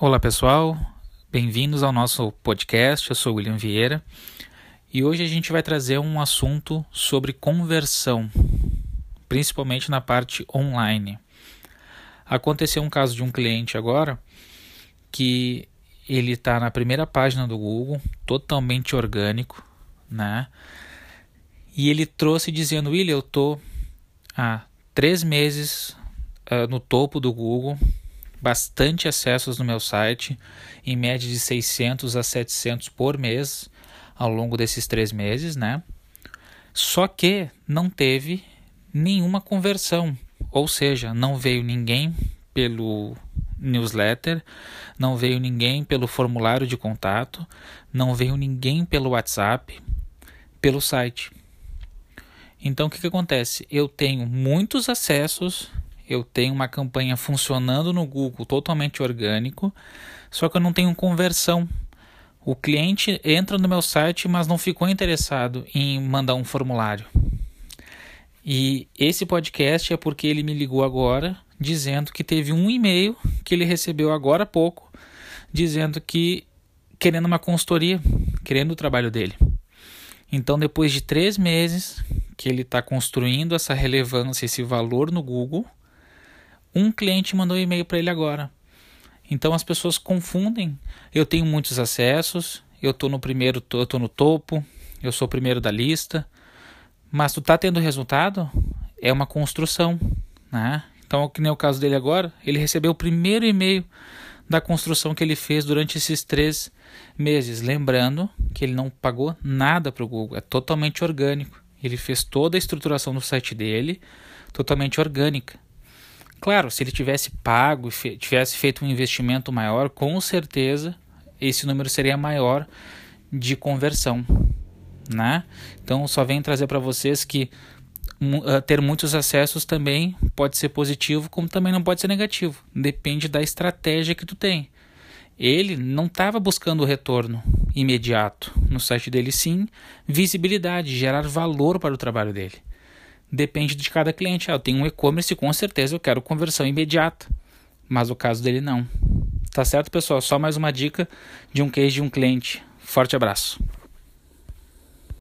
Olá pessoal, bem-vindos ao nosso podcast. Eu sou William Vieira e hoje a gente vai trazer um assunto sobre conversão, principalmente na parte online. Aconteceu um caso de um cliente agora que ele está na primeira página do Google, totalmente orgânico, né? E ele trouxe dizendo: William, eu tô há três meses uh, no topo do Google bastante acessos no meu site, em média de 600 a 700 por mês ao longo desses três meses, né? Só que não teve nenhuma conversão, ou seja, não veio ninguém pelo newsletter, não veio ninguém pelo formulário de contato, não veio ninguém pelo WhatsApp, pelo site. Então o que, que acontece? Eu tenho muitos acessos eu tenho uma campanha funcionando no Google totalmente orgânico, só que eu não tenho conversão. O cliente entra no meu site, mas não ficou interessado em mandar um formulário. E esse podcast é porque ele me ligou agora, dizendo que teve um e-mail que ele recebeu agora há pouco, dizendo que querendo uma consultoria, querendo o trabalho dele. Então, depois de três meses que ele está construindo essa relevância, esse valor no Google, um cliente mandou e-mail para ele agora. Então as pessoas confundem. Eu tenho muitos acessos, eu estou no primeiro, eu tô no topo, eu sou o primeiro da lista. Mas tu tá tendo resultado? É uma construção, né? Então, que nem o caso dele agora, ele recebeu o primeiro e-mail da construção que ele fez durante esses três meses. Lembrando que ele não pagou nada para o Google, é totalmente orgânico. Ele fez toda a estruturação do site dele totalmente orgânica. Claro, se ele tivesse pago, tivesse feito um investimento maior, com certeza esse número seria maior de conversão, né? Então só vem trazer para vocês que uh, ter muitos acessos também pode ser positivo, como também não pode ser negativo. Depende da estratégia que tu tem. Ele não estava buscando o retorno imediato no site dele, sim visibilidade, gerar valor para o trabalho dele. Depende de cada cliente. Ah, eu tenho um e-commerce com certeza eu quero conversão imediata. Mas o caso dele não. Tá certo, pessoal? Só mais uma dica de um case de um cliente. Forte abraço.